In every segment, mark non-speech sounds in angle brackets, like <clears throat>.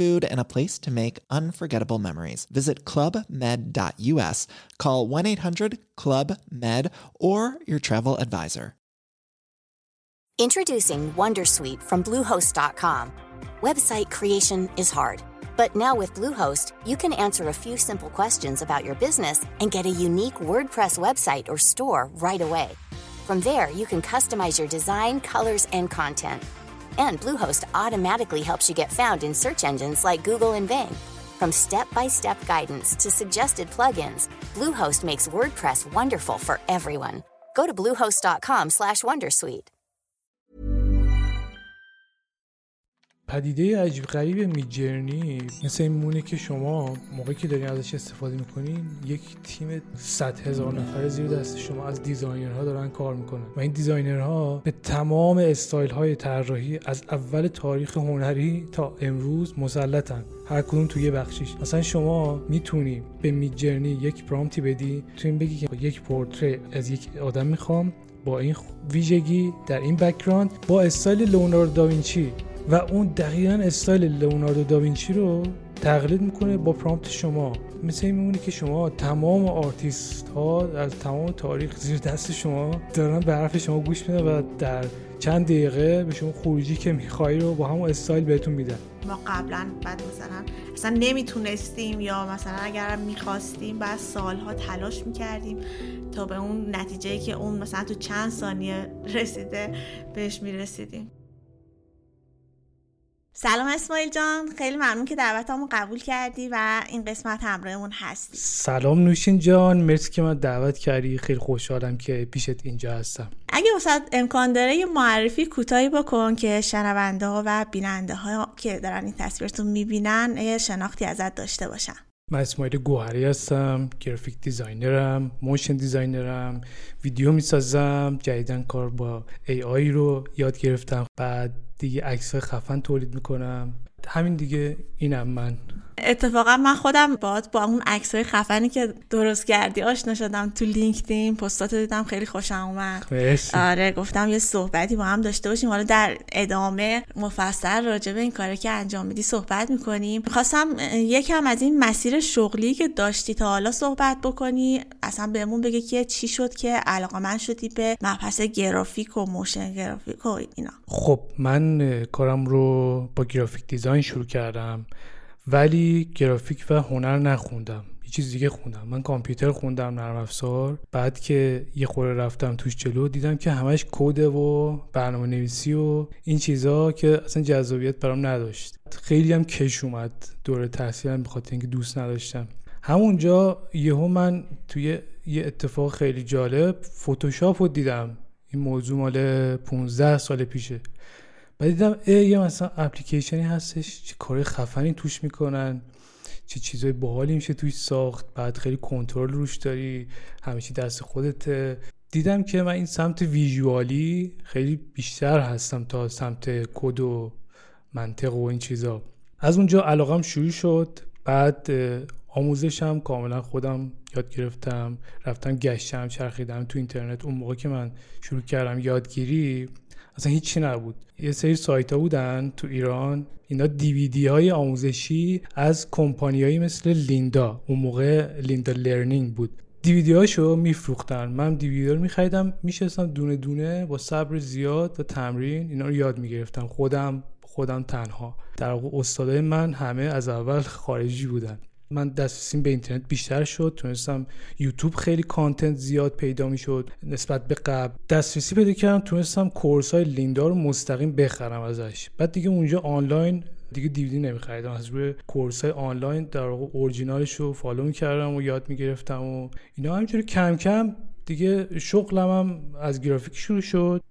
food, and a place to make unforgettable memories. Visit clubmed.us, call 1 800 Club Med, or your travel advisor. Introducing Wondersuite from Bluehost.com. Website creation is hard, but now with Bluehost, you can answer a few simple questions about your business and get a unique WordPress website or store right away. From there, you can customize your design, colors, and content and Bluehost automatically helps you get found in search engines like Google and Bing. From step-by-step guidance to suggested plugins, Bluehost makes WordPress wonderful for everyone. Go to bluehost.com/wondersuite. پدیده عجیب غریب Midjourney مثل این میمونه که شما موقعی که دارین ازش استفاده می‌کنین یک تیم 100 هزار نفر زیر دست شما از designer ها دارن کار می‌کنن. و این designer ها به تمام استایل های طراحی از اول تاریخ هنری تا امروز مسلطن. هر کدوم توی یه بخشیش. مثلا شما می‌تونی به Midjourney یک prompt ی بدی تو این بگی که یک پرتره از یک آدم می‌خوام با این ویژگی در این background با استایل لئوناردو داوینچی. و اون دقیقا استایل لئوناردو داوینچی رو تقلید می‌کنه با prompt شما. مثل این میمونه که شما تمام آرتیست ها از تمام تاریخ زیر دست شما دارن به حرف شما گوش میدن و در چند دقیقه به شما خروجی که میخوایی رو با همون استایل بهتون میدن. ما قبلا بعد مثلا اصلا نمی‌تونستیم یا مثلا اگر می‌خواستیم بعد سالها تلاش می‌کردیم تا به اون نتیجه که اون مثلا تو چند ثانیه رسیده بهش می‌رسیدیم. سلام اسماعیل جان. خیلی ممنون که دعوتمون قبول کردی و این قسمت همراهمون هستی. سلام نوشین جان. مرسی که من دعوت کردی. خیلی خوشحالم که پیشت اینجا هستم. اگه وسط امکان داره یه معرفی کوتاهی بکن که شنونده ها و بیننده ها که دارن این تصویرتون می‌بینن یه شناختی ازت داشته باشن من اسماعیل گوهری هستم graphic designer م motion designer م ویدیو می‌سازم جدیدن کار با AI رو یاد گرفتم بعد دیگه عکس خفن تولید می‌کنم. همین دیگه اینم من. اتفاقا من خودم بعد با اون عکسای خفنی که درست کردی آشنا شدم تو LinkedIn پستات دیدم خیلی خوشم اومد. آره گفتم یه صحبتی با هم داشته باشیم. حالا در ادامه مفصل راجع به این کاری که انجام میدی صحبت می‌کنیم. خواستم یکم از این مسیر شغلی که داشتی تا حالا صحبت بکنی. اصلا بهمون بگه که چی شد که علاقه‌مند شدی به مبحث گرافیک و motion graphic و اینا. خب من کارم رو با graphic design شروع کردم ولی گرافیک و هنر نخوندم. یه چیز دیگه خوندم. من کامپیوتر خوندم نرم افزار. بعد که یه خورده رفتم توش جلو دیدم که همش کده و برنامه نویسی و این چیزها که اصلا جذابیت برام نداشت. خیلی هم کش اومد دوره تحصیلم بخاطر اینکه دوست نداشتم. همونجا یهو من توی یه اتفاق خیلی جالب فتوشاپ رو دیدم. این موضوع مال 15 سال پیشه. بعد دیدم یه مثلا اپلیکیشنی هستش چه کار خفنی توش می‌کنن چه چیزای باحالی میشه توش ساخت بعد خیلی کنترل روش داری همیشه دست خودت دیدم که من این سمت ویژوالی خیلی بیشتر هستم تا سمت کد و منطق و این چیزا. از اونجا علاقم شروع شد بعد آموزشم کاملا خودم یاد گرفتم رفتم گشتم چرخیدم تو اینترنت. اون موقع که من شروع کردم یادگیری اصلا هیچی نبود. یه سری سایت ها بودن تو ایران. اینا دیویدی های آموزشی از کمپانیایی مثل لیندا. اون موقع لیندا لرنینگ بود. دیویدی هاشو میفروختن. من دیویدی رو میخریدم میشستم دونه دونه با صبر زیاد و تمرین اینا رو یاد می‌گرفتم. خودم خودم تنها. در واقع استادای من همه از اول خارجی بودن. من دسترسیم به اینترنت بیشتر شد. تونستم یوتیوب خیلی content زیاد پیدا می‌شد نسبت به قبل. دسترسی پیدا کردم تونستم course های Lynda رو مستقیم بخرم ازش. بعد دیگه اونجا آنلاین دیگه دیویدی نمیخریدم. از روی course های آنلاین در واقع اورجینالش رو follow می‌کردم و یاد می‌گرفتم و اینا. همینجوری کم کم دیگه شغلم هم از گرافیک شروع شد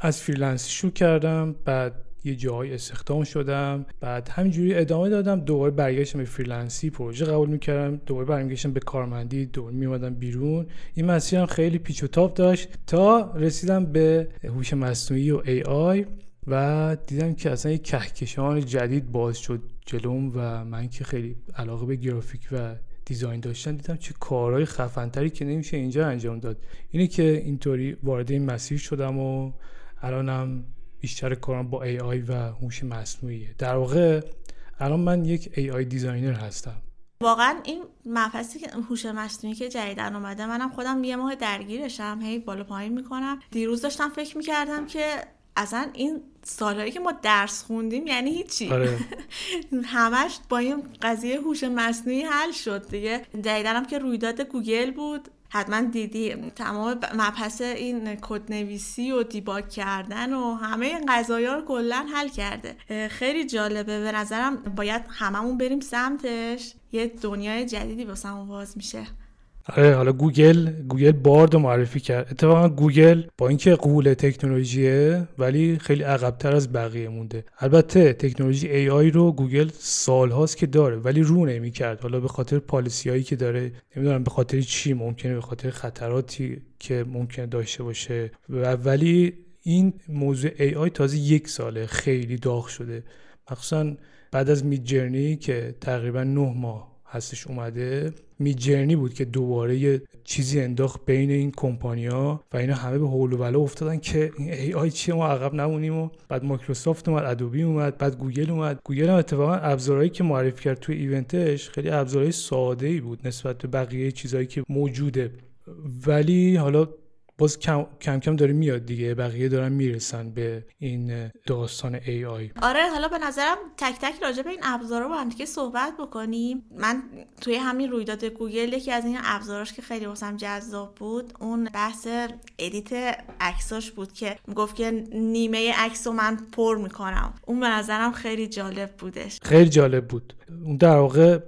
از freelance ی شروع کردم. بعد یه جای استخدام شدم. بعد همینجوری ادامه دادم. دوباره برگشتم به freelance ی پروژه قبول می‌کردم. دوباره برگشتم به کارمندی. دوباره میومدم بیرون. این مسیرم خیلی پیچ و تاب داشت تا رسیدم به هوش مصنوعی و AI و دیدم که اصلا یک کهکشان جدید باز شد جلوم و من که خیلی علاقه به گرافیک و design داشتن دیدم چه کارهای خفنتری که نمیشه اینجا انجام داد. اینه که اینطوری وارد این مسیر شدم و الانم بیشتر کارم با AI و هوش مصنوعیه. در واقع الان من یک AI designer هستم. واقعا این مفصلی که هوش مصنوعی که جدیدن اومده منم خودم یه ماه درگیرشم هی بالا پایین می‌کنم. دیروز داشتم فکر می‌کردم که اصلا این سالهایی که ما درس خوندیم یعنی هیچی. آره. <laughs> همش با این قضیه هوش مصنوعی حل شد دیگه. جدیدنم که رویداد گوگل بود. حتما دیدی تمام مبحث این کد نویسی و دیباگ کردن و همه این قضايا رو کلا حل کرده. خیلی جالبه. به نظرم باید هممون بریم سمتش. یه دنیای جدیدی واسمون باز میشه. آره حالا گوگل گوگل بارد معرفی کرد. اتفاقا گوگل با اینکه غول تکنولوژیه ولی خیلی عقبتر از بقیه مونده. البته تکنولوژی AI رو گوگل سالهاست که داره ولی رو نمی‌کرد. حالا به خاطر policy هایی که داره نمی‌دونم به خاطر چی ممکنه به خاطر خطراتی که ممکنه داشته باشه. ولی این موضوع AI تازه یک ساله خیلی داغ شده. مخصوصا بعد از Midjourney که تقریبا نه ماه هستش اومده. Midjourney بود که دوباره یه چیزی انداخت بین این کمپانیا و اینا همه به هول و ولا افتادن که AI چیه؟ ما عقب نمونیم و بعد مایکروسافت اومد ادوبی اومد بعد گوگل اومد. گوگل هم اتفاقا ابزارهایی که معرفی کرد توی event ش خیلی ابزارهای ساده ای بود نسبت به بقیه چیزهایی که موجوده. ولی حالا باز کم کم, کم داره میاد دیگه بقیه دارن می‌رسن به این داستان AI آره حالا به نظرم تک تک راجع به این ابزارا با هم دیگه صحبت بکنیم. من توی همین رویداد گوگل یکی از این ابزاراش که خیلی واسم جذاب بود اون بحث edit عکساش بود که گفت که نیمه عکس رو من پر می‌کنم. اون به نظرم خیلی جالب بودش. خیلی جالب بود. اون در واقع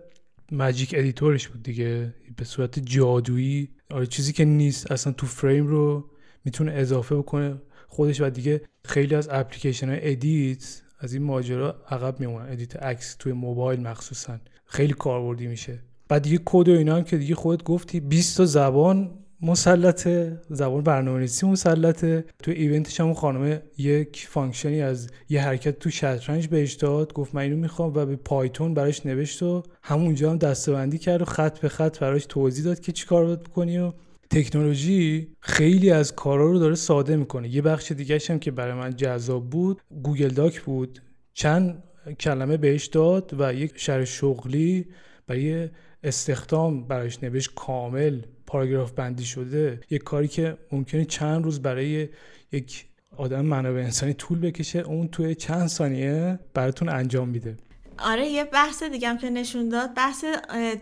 Magic Editor ش بود دیگه به صورت جادویی چیزی که نیست. اصلا تو فریم رو می‌تونه اضافه بکنه. خودش و دیگه خیلی از اپلیکیشن های edit از این ماجرا عقب میمونن. edit عکس توی موبایل مخصوصا. خیلی کاربردی میشه. بعد دیگه کد و اینا هم که دیگه خودت گفتی 20 تا زبان مسلطه زبان برنامه‌نویسی مسلطه تو event ش هم خانم یک function ی از یه حرکت تو شطرنج بهش داد. گفت من اینو می‌خوام و به Python براش نوشت و همونجا هم دستبندی کرد و خط به خط براش توضیح داد که چیکار باید بکنی و تکنولوژی خیلی از کارا رو داره ساده می‌کنه. یه بخش دیگه هم که برای من جذاب بود گوگل داک بود. چند کلمه بهش داد و یک شر شغلی برای استخدام براش نوشت کامل. پاراگراف بندی شده یک کاری که ممکنه چند روز برای یک آدم منابع انسانی طول بکشه اون توی چند ثانیه براتون انجام میده. آره یه بحث دیگه هم که نشون داد بحث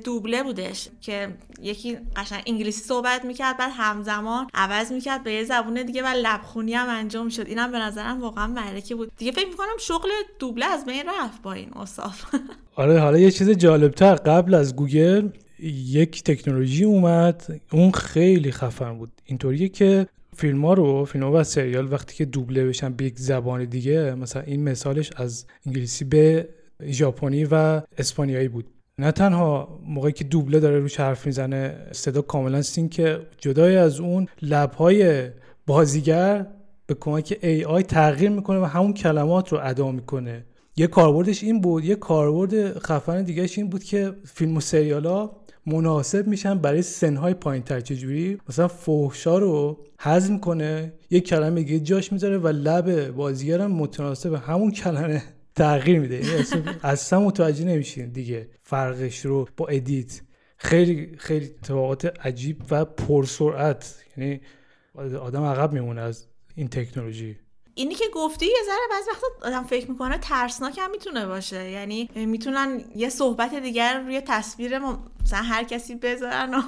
دوبله بودش که یکی قشنگ انگلیسی صحبت می‌کرد بعد همزمان عوض می‌کرد به یه زبون دیگه و لبخونی هم انجام شد. اینم به نظرم واقعا ملکه بود. دیگه فکر می‌کنم شغل دوبله از بین رفت با این اصاف <laughs> آره حالا یه چیز جالبتر قبل از گوگل یک تکنولوژی اومد اون خیلی خفن بود. اینطوریه که فیلم ها رو فیلم ها و سریال وقتی که دوبله بشن به یک زبان دیگه مثلا این مثالش از انگلیسی به ژاپنی و اسپانیایی بود. نه تنها موقعی که دوبله داره روش حرف می‌زنه صدا کاملا سین که جدای از اون لبهای بازیگر به کمک آی تغییر می‌کنه و همون کلمات رو ادا می‌کنه. یه کاربردش این بود یه کاربرد خفن دیگهش این بود که فیلم و سریال ها مناسب میشن برای سنهای پایین تر چجوری؟ مثلا فحشا رو هضم کنه یه کلمه دیگه جاش می‌ذاره و لب بازیگرم متناسب همون کلمه تغییر میده. یعنی <laughs> اصلا متوجه نمیشین دیگه فرقش رو با ادیت. خیلی خیلی اتفاقات عجیب و پرسرعت. یعنی آدم عقب میمونه از این تکنولوژی. اینی که گفتی یه ذره بعضی وقتا آدم فکر می‌کنه ترسناک هم می‌تونه باشه. یعنی می‌تونن یه صحبت دیگر روی تصویر مثلا هر کسی بذارن و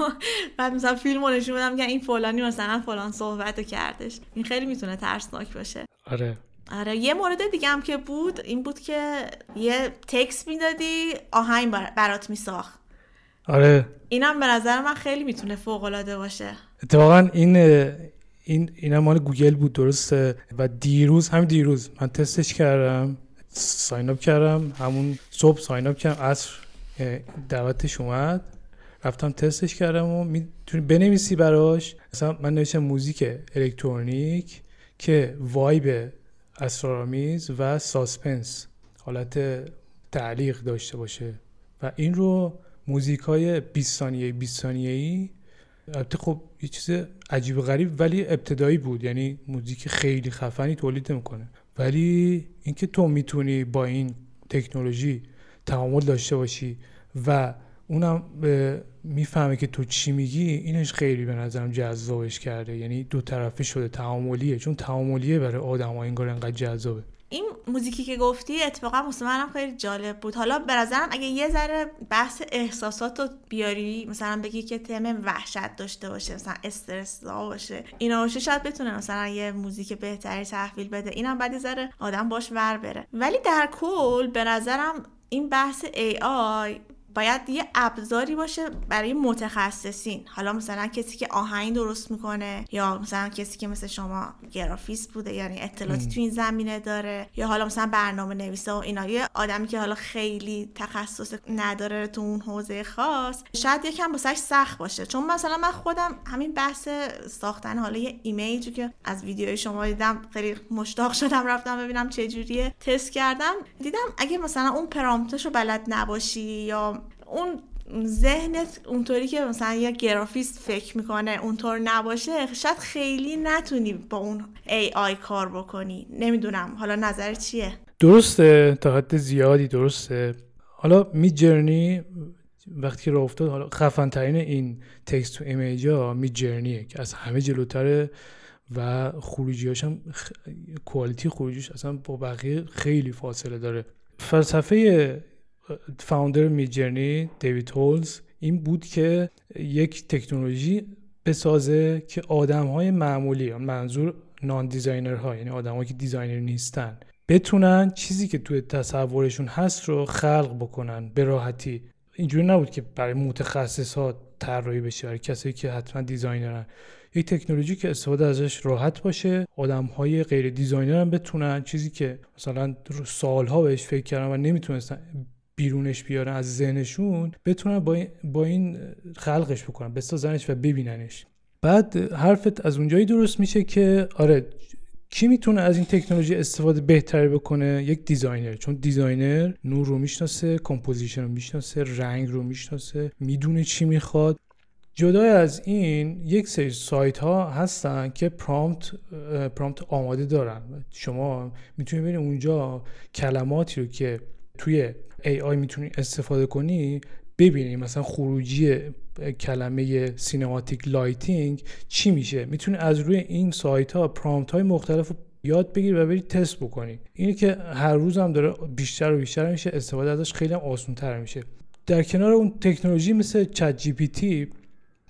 بعد مثلا فیلم رو نشون بدم که این فلانی مثلا فلان صحبت کردش. این خیلی می‌تونه ترسناک باشه. آره. آره یه مورد دیگه هم که بود این بود که یه تکس می‌دادی آهنگ برات میساخت. آره. اینم به نظر من خیلی می‌تونه فوق العاده باشه. اتفاقا این این اینا مال گوگل بود درسته؟ و دیروز هم دیروز من تستش کردم sign up کردم همون صبح sign up کردم عصر دعوتش اومد رفتم تستش کردم و می‌تونی بنویسی براش. مثلا من نوشتم موزیک الکترونیک که vibe اسرارآمیز و suspense حالت تعلیق داشته باشه. و این رو موزیک های 20 ثانیه 20 ثانیه ای البته خب یه چیز عجیب غریب ولی ابتدایی بود. یعنی موزیک خیلی خفنی تولید می‌کنه ولی اینکه تو می‌تونی با این تکنولوژی تعامل داشته باشی و اونم می‌فهمه که تو چی میگی اینش خیلی به نظرم جذابش کرده. یعنی دو طرفه شده تعاملیه چون تعاملیه برای آدم ها انگار انقدر جذابه. این موزیکی که گفتی اتفاقا واسه منم خیلی جالب بود. حالا به نظرم اگه یه ذره بحث احساسات رو بیاری مثلا بگی که تم وحشت داشته باشه مثلا استرس باشه اینا باشه شاید بتونه مثلا یه موزیک بهتری تحویل بده. اینم بعد یه ذره آدم باش ور بره. ولی در کل به نظرم این بحث AI باید یه ابزاری باشه برای متخصصین. حالا مثلا کسی که آهنگ درست می‌کنه یا مثلا کسی که مثل شما گرافیست بوده یعنی اطلاعاتی تو این زمینه داره یا حالا مثلا برنامه نویسه و اینا. یه آدمی که حالا خیلی تخصص نداره تو اون حوزه خاص شاید یکم واسش سخت باشه. چون مثلا من خودم همین بحث ساختن حالا یه ایمیجی که از ویدیوی شما دیدم خیلی مشتاق شدم رفتم ببینم چه جوریه تست کردم. دیدم اگه مثلا اون prompt شو بلد نباشی یا اون ذهنت اونطوری که مثلا یه گرافیست فکر می‌کنه اونطور نباشه شاید خیلی نتونی با اون AI کار بکنی. نمی‌دونم. حالا نظر چیه؟ درسته. تا حد زیادی درسته. حالا Midjourney وقتی که راه افتاد حالا خفن ترین این text to image ها Midjourney ه که از همه جلوتره و خروجی هم خ... quality خروجیش اصلا با بقیه خیلی فاصله داره. فلسفه founder Midjourney دیوید هولز این بود که یک تکنولوژی بسازه که آدم های معمولی منظور non-designer ها یعنی آدم که designer نیستن بتونن چیزی که توی تصورشون هست رو خلق بکنن به راحتی. اینجوری نبود که برای متخصص ها طراحی بشه برای کسایی که حتما designer ن یک تکنولوژی که استفاده ازش راحت باشه آدم های غیر designer هم بتونن چیزی که مثلا سالها بهش فکر کردن و نمی‌تونستن بیرونش بیارن از ذهنشون بتونن با این, خلقش بکنن بسازنش و ببیننش. بعد حرفت از اونجایی درست میشه که آره کی می‌تونه از این تکنولوژی استفاده بهتری بکنه؟ یک designer. چون designer نور رو می‌شناسه composition رو می‌شناسه رنگ رو می‌شناسه می‌دونه چی می‌خواد. جدای از این یک سری سایت ها هستن که prompt prompt آماده دارن. شما می‌تونید ببینید اونجا کلماتی رو که توی AI می‌تونی استفاده کنی ببینی مثلا خروجی کلمه cinematic lighting چی میشه. می‌تونی از روی این سایت ها prompt های مختلف یاد بگیری و بری تست بکنی. اینی که هر روز هم داره بیشتر و بیشتر میشه استفاده ازش خیلی آسان تر میشه. در کنار اون تکنولوژی مثل ChatG پی تی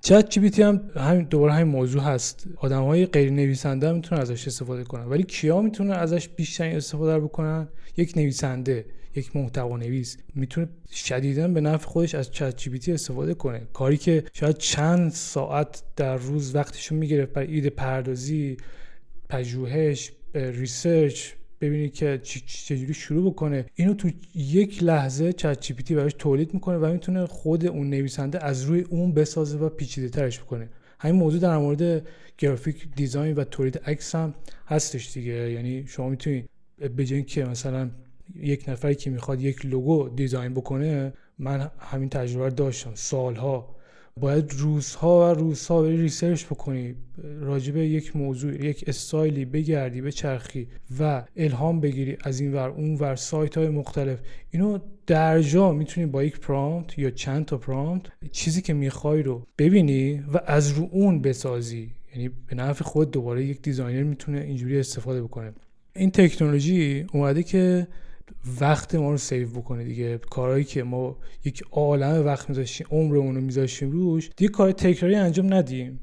چت جی پی تی هم همین دوباره همین موضوع هست. آدم های غیر نویسنده می‌تونن ازش استفاده کنن ولی کیا می‌تونن ازش بیشتر استفاده بکنن؟ یک نویسنده. یک محتوا نویس می‌تونه شدیدا به نفع خودش از چت جی استفاده کنه. کاری که شاید چند ساعت در روز وقتشو می‌گرفت برای ایده پردازی پژوهش research ببینید که چجوری شروع بکنه اینو تو یک لحظه ChatGPT براش تولید می‌کنه و می‌تونه خود اون نویسنده از روی اون بسازه و پیچیده ترش بکنه. همین موضوع در مورد graphic design و تولید عکس هم هستش دیگه. یعنی شما می‌تونید به که مثلا یک نفری که می‌خواد یک لوگو design بکنه من همین تجربه داشتم. سالها. باید روزها و روزها بری research بکنی. راجبه یک موضوع یک استایلی بگردی به چرخی و الهام بگیری از این ور اون ور سایت های مختلف. اینو در جا می‌تونی با یک prompt یا چند تا prompt چیزی که می‌خوای رو ببینی و از رو اون بسازی. یعنی به نفع خود دوباره یک designer می‌تونه اینجوری استفاده بکنه. این تکنولوژی اومده که وقت ما رو save بکنه دیگه. کارهایی که ما یک عالم وقت میذاشتیم عمرمون رو میذاشتیم روش دیگه کار تکراری انجام ندیم.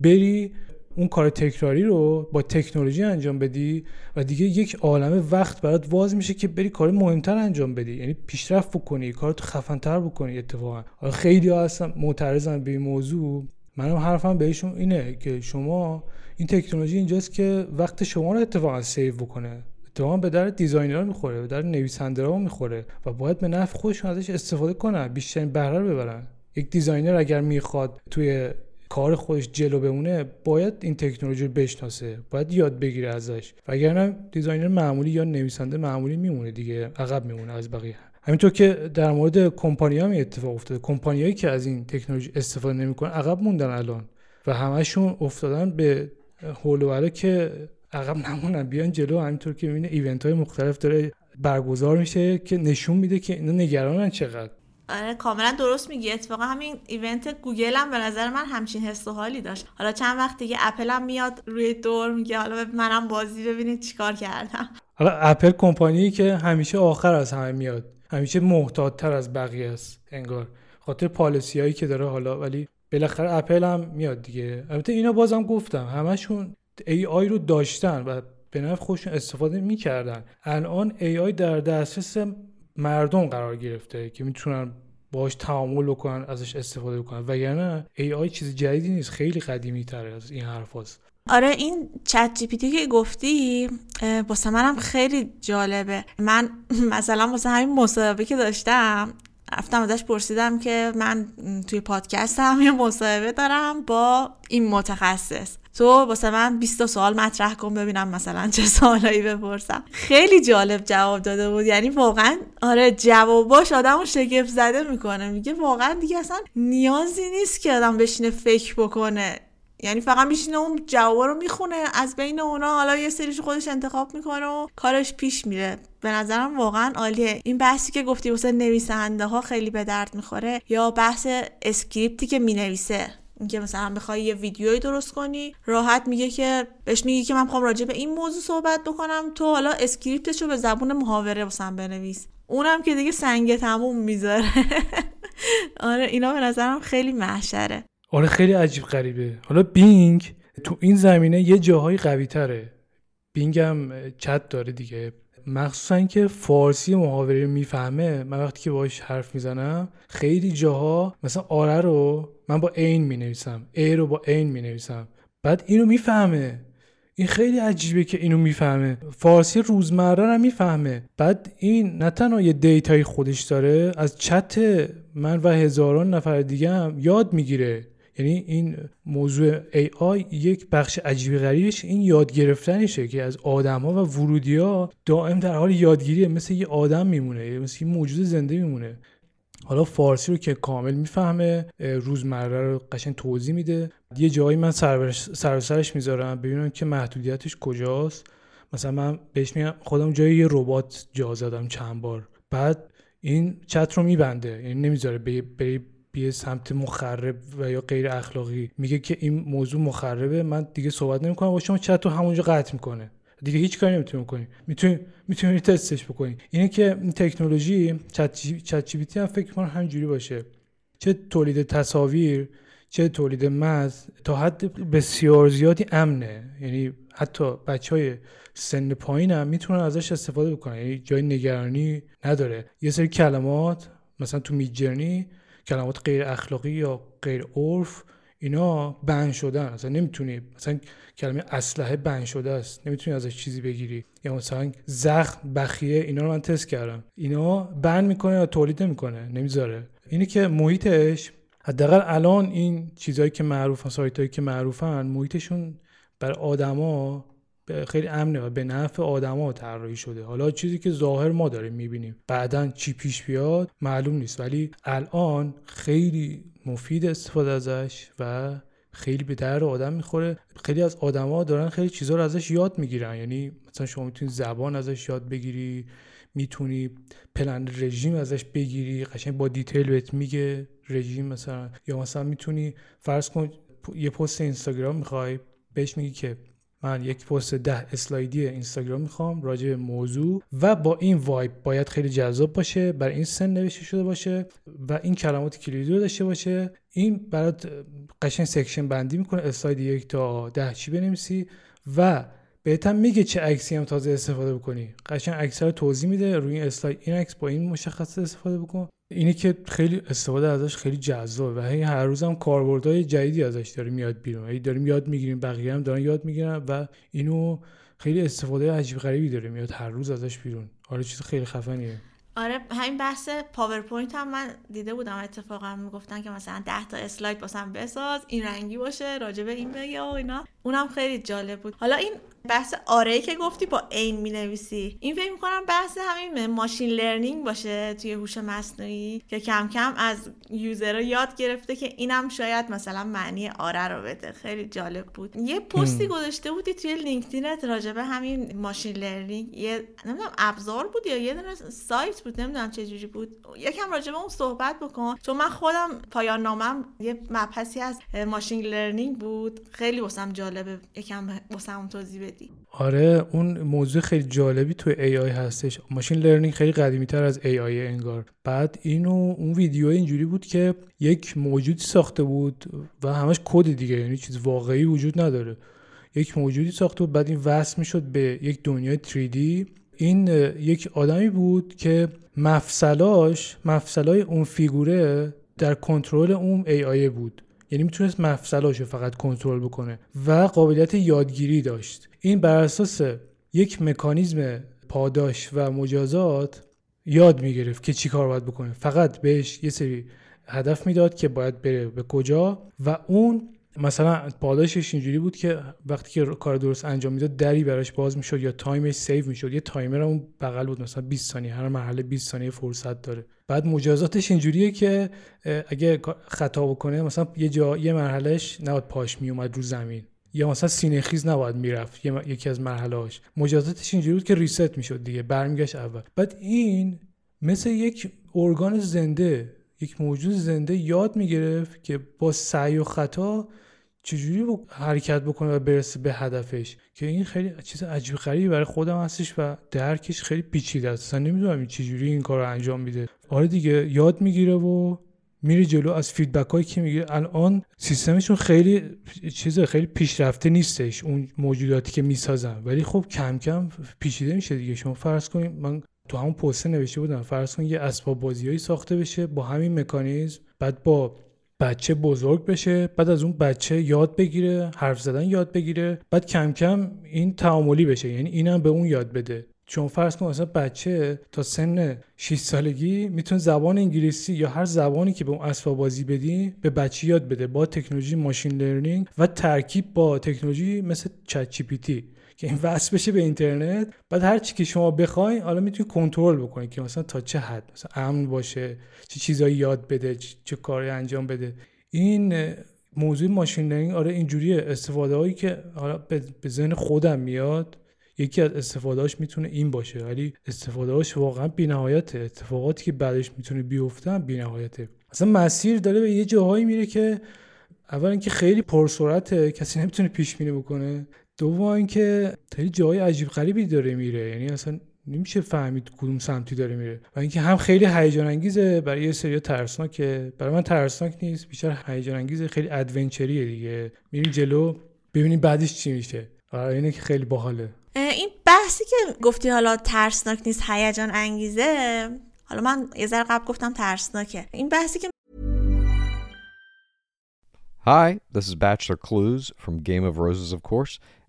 بری اون کار تکراری رو با تکنولوژی انجام بدی و دیگه یک عالم وقت برات واز میشه که بری کار مهمتر انجام بدی. یعنی پیشرفت بکنی کارتو خفنتر بکنی اتفاقا. خیلی ها هستن معترضن به این موضوع. منم حرفم بهشون اینه که شما این تکنولوژی اینجاست که وقت شما رو اتفاقا save بکنه. اتفاقا به درد designer می‌خوره به درد نویسنده ها می‌خوره و باید به نفع خودشون ازش استفاده کنن بیشترین بهره رو ببرن. یک designer اگر می‌خواد توی کار خودش جلو بمونه باید این تکنولوژی رو بشناسه باید یاد بگیره ازش. وگرنه designer معمولی یا نویسنده معمولی میمونه دیگه عقب میمونه از بقیه. همینطور که در مورد کمپانی ها همین اتفاق افتاده. کمپانیایی که از این تکنولوژی استفاده نمی‌کنن عقب موندن الان. و همشون افتادن به هول که عقب نمونن بیان جلو همینطور که می‌بینه event های مختلف داره برگزار میشه که نشون میده که اینا نگرانن چقدر. آره کاملا درست میگی. اتفاقا همین event گوگل هم به نظر من همچین حس و حالی داشت. حالا چند وقت دیگه اپل هم میاد روی دور میگه حالا منم بازی ببینید چیکار کردم. حالا اپل کمپانی که همیشه آخر از همه میاد. همیشه محتاطتر از بقیه است انگار. خاطر policy هایی که داره حالا ولی بالاخره اپل هم میاد دیگه. البته اینا بازم گفتم همشون AI رو داشتن و به نفع خودشون استفاده می‌کردن. الان AI در دسترس مردم قرار گرفته که می‌تونن باش تعامل بکنن ازش استفاده بکنن. وگرنه آی چیز جدیدی نیست خیلی قدیمی تره از این حرف هست. آره این چت جی پی که گفتی واسه منم خیلی جالبه. من <laughs> مثلا واسه همین مصاحبه که داشتم رفتم ازش پرسیدم که من توی پادکستم یه مصاحبه دارم با این متخصص. تو واسه من 20 سوال مطرح کن ببینم مثلا چه سوالایی بپرسم. خیلی جالب جواب داده بود. یعنی واقعا آره جواباش آدمو شگفت زده می‌کنه. میگه واقعا دیگه اصلا نیازی نیست که آدم بشینه فکر بکنه. یعنی فقط میشینه اون جواب رو می‌خونه. از بین اونا حالا یه سریش خودش انتخاب می‌کنه و کارش پیش میره. به نظرم واقعا عالیه. این بحثی که گفتی واسه نویسنده ها خیلی به درد می‌خوره یا بحث script ی که می‌نویسه؟ اینکه مثلا بخوای یه ویدیویی درست کنی راحت میگه که بهش میگی که من می‌خوام راجع به این موضوع صحبت بکنم تو حالا script شو به زبون محاوره واسم بنویس. اونم که دیگه سنگ تموم می‌ذاره. <laughs> آره اینا به نظرم خیلی محشره. آره خیلی عجیب غریبه. حالا بینگ تو این زمینه یه جاهای قوی تره بینگ هم چت داره دیگه. مخصوصا که فارسی محاوره می‌فهمه. من وقتی که باش حرف می‌زنم خیلی جاها مثلا آره رو من با عین می نویسم اینو رو با عین می نویسم بعد اینو می‌فهمه. این خیلی عجیبه که اینو می‌فهمه. فارسی روزمره رو می‌فهمه. بعد این نه تنها یه data ی خودش داره از چت من و هزاران نفر دیگه هم یاد می‌گیره. یعنی این موضوع AI یک بخش عجیب غریبش این یاد گرفتنشه که از آدم ها و ورودی ها دائم در حال یادگیریه. مثل یه آدم میمونه مثل یه موجود زنده میمونه. حالا فارسی رو که کامل می‌فهمه روزمره رو قشنگ توضیح میده. یه جایی من سر سرش می‌ذارم ببینم که محدودیتش کجاست. مثلا من بهش میگم خودم جای یه ربات جا زدم چند بار. بعد این چت رو میبنده یعنی نمی‌ذاره بری بیه سمت مخرب و یا غیر اخلاقی. میگه که این موضوع مخربه من دیگه صحبت نمی‌کنم با شما چت رو همونجا قطع می‌کنه. دیگه هیچ کاری نمی‌تونی کنی می‌تونی می‌تونی تستش بکنی. اینه که این تکنولوژی چت جی هم فکر کنم همینجوری باشه. چه تولید تصاویر چه تولید مز تا حد بسیار زیادی امنه. یعنی حتی بچه های سن پایین هم می‌تونن ازش استفاده بکنن. یعنی جای نگرانی نداره. یه سری کلمات مثلا تو میجرنی کلمات غیر اخلاقی یا غیر عرف اینا بند شدن اصلا نمی‌تونی مثلا کلمه اسلحه بند شده است. نمی‌تونی ازش چیزی بگیری. یا مثلا زخم بخیه اینا رو من تست کردم. اینا بند می‌کنه یا تولید نمی‌کنه؟ نمی‌ذاره. اینه که محیطش حداقل الان این چیزهایی که معروفن سایت که معروفن محیطشون بر آدما خیلی امنه و به نفع آدما طراحی شده. حالا چیزی که ظاهر ما داریم می‌بینیم. بعدا چی پیش بیاد معلوم نیست. ولی الان خیلی مفید استفاده ازش و خیلی به در آدم می‌خوره. خیلی از آدما دارن خیلی چیزها رو ازش یاد می‌گیرن. یعنی مثلا شما می‌تونی زبان ازش یاد بگیری می‌تونی پلن رژیم ازش بگیری قشنگ با دیتیل بهت میگه رژیم مثلا. یا مثلا می‌تونی فرض کن یه پست اینستاگرام می‌خوای بهش میگی که من یک پست ده اسلایدی اینستاگرام می‌خوام راجع به موضوع و با این vibe باید خیلی جذاب باشه برای این سن نوشته شده باشه و این کلمات کلیدی رو داشته باشه. این برات قشنگ section بندی می‌کنه اسلاید یک تا ده چی بنویسی و بهتم میگه چه عکسی هم تازه استفاده بکنی. قشنگ عکس رو توضیح میده روی این اسلاید این عکس با این مشخص استفاده بکن. اینی که خیلی استفاده ازش خیلی جذابه و هر روز هم کاربردهای جدیدی ازش داره میاد بیرون. هی داریم یاد می‌گیریم بقیه هم دارن یاد می‌گیرن و اینو خیلی استفاده عجیب غریبی داره میاد هر روز ازش بیرون. آره چیز خیلی خفنیه. آره همین بحث پاورپوینت هم من دیده بودم. اتفاقا می‌گفتن که مثلا 10 تا اسلاید واسم بساز این رنگی باشه راجبه این بگه و اینا. اونم خیلی جالب بود. حالا این بحث آره که گفتی با عین می نویسی این فکر می‌کنم بحث همین machine learning باشه توی هوش مصنوعی که کم کم از user ها یاد گرفته که اینم شاید مثلا معنی آره رو بده. خیلی جالب بود. یه پستی گذاشته بودی توی لینکدینت راجبه همین machine learning یه نمی‌دونم ابزار بود یا یه دونه سایت بود؟ نمی‌دونم چه جوری بود. یکم راجبه اون صحبت بکن. چون من خودم پایان نامم یه مبحثی از machine learning بود. خیلی واسم جالبه. یکم واسم توضیح بدی. آره اون موضوع خیلی جالبی توی AI هستش. machine learning خیلی قدیمی تر از AI انگار. بعد اینو اون ویدیو اینجوری بود که یک موجودی ساخته بود و همش کد دیگه یعنی چیز واقعی وجود نداره. یک موجودی ساخته بود بعد این وصل می‌شد به یک دنیای 3D این یک آدمی بود که مفصلاش مفصلای اون فیگوره در کنترل اون AI بود. یعنی می‌تونست مفصلاشو فقط کنترل بکنه و قابلیت یادگیری داشت. این بر اساس یک مکانیزم پاداش و مجازات یاد می‌گرفت که چی کار باید بکنه. فقط بهش یه سری هدف می‌داد که باید بره به کجا و اون مثلا پاداشش اینجوری بود که وقتی که کار درست انجام می‌داد دری براش باز می‌شد یا time ش save می‌شد. یه تایمر اون بغل بود مثلا 20 ثانیه هر مرحله 20 ثانیه فرصت داره. بعد مجازاتش اینجوریه که اگه خطا بکنه مثلا یه جا یه مرحلهش نباید پاش میومد رو زمین. یا مثلا سینه خیز نباید می‌رفت یکی از مرحلهاش مجازاتش اینجوری بود که ریست می‌شد دیگه برمیگشت اول. بعد این مثل یک ارگان زنده یک موجود زنده یاد می‌گرفت که با سعی و خطا چجوری حرکت بکنه و برسه به هدفش؟ که این خیلی چیز عجیب غریبی برای خودم هستش و درکش خیلی پیچیده است. اصلا نمی‌دونم چجوری این کار رو انجام میده. آره دیگه یاد می‌گیره و میره جلو از feedback هایی که می‌گیره الان سیستمشون خیلی چیز خیلی پیشرفته نیستش اون موجوداتی که می‌سازن. ولی خب کم کم پیچیده میشه دیگه. شما فرض کنید من تو همون پست نوشته بودم فرض کنید یه اسباب بازیایی ساخته بشه با همین مکانیزم بعد با بچه بزرگ بشه بعد از اون بچه یاد بگیره حرف زدن یاد بگیره بعد کم کم این تعاملی بشه یعنی اینم به اون یاد بده. چون فرض کن مثلا بچه تا سن 6 سالگی می‌تونه زبان انگلیسی یا هر زبانی که به اون اسباب بازی بدی به بچه یاد بده با تکنولوژی machine learning و ترکیب با تکنولوژی مثل ChatGPT. که این وصل بشه به اینترنت. بعد هر چی که شما بخواین حالا می‌تونی کنترل بکنی که مثلا تا چه حد مثلا امن باشه چه چیزایی یاد بده چه کاری انجام بده. این موضوع ماشین لرنینگ آره اینجوریه. استفاده هایی که حالا به ذهن خودم میاد یکی از استفادهاش می‌تونه این باشه. ولی استفادهاش واقعا بینهایته. اتفاقاتی که بعدش می‌تونه بیفته بینهایته. اصلا مسیر داره به یه جاهایی میره که اول اینکه خیلی پرسرعته کسی نمی‌تونه پیش بینی بکنه. دوم اینکه خیلی جای عجیب غریبی داره میره. یعنی اصلا نمیشه فهمید کدوم سمتی داره میره. و اینکه هم خیلی هیجان انگیزه برای یه سری ترسناکه. برای من ترسناک نیست بیشتر هیجان انگیزه خیلی ادونچریه دیگه. میریم جلو ببینیم بعدش چی میشه. آره اینه که خیلی باحاله. این بحثی که گفتی حالا ترسناک نیست هیجان انگیزه حالا من یه ذره قبل گفتم ترسناکه. این بحثی که Hi, this is Bachelor Clues from Game of Roses, of course,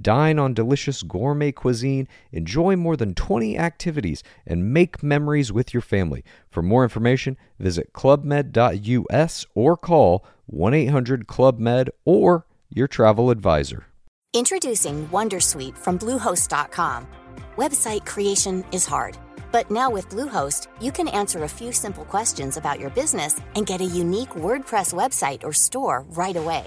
Dine on delicious gourmet cuisine, enjoy more than 20 activities, and make memories with your family. For more information, visit clubmed.us or call 1 800 Club Med or your travel advisor. Introducing Wondersuite from Bluehost.com. Website creation is hard, but now with Bluehost, you can answer a few simple questions about your business and get a unique WordPress website or store right away.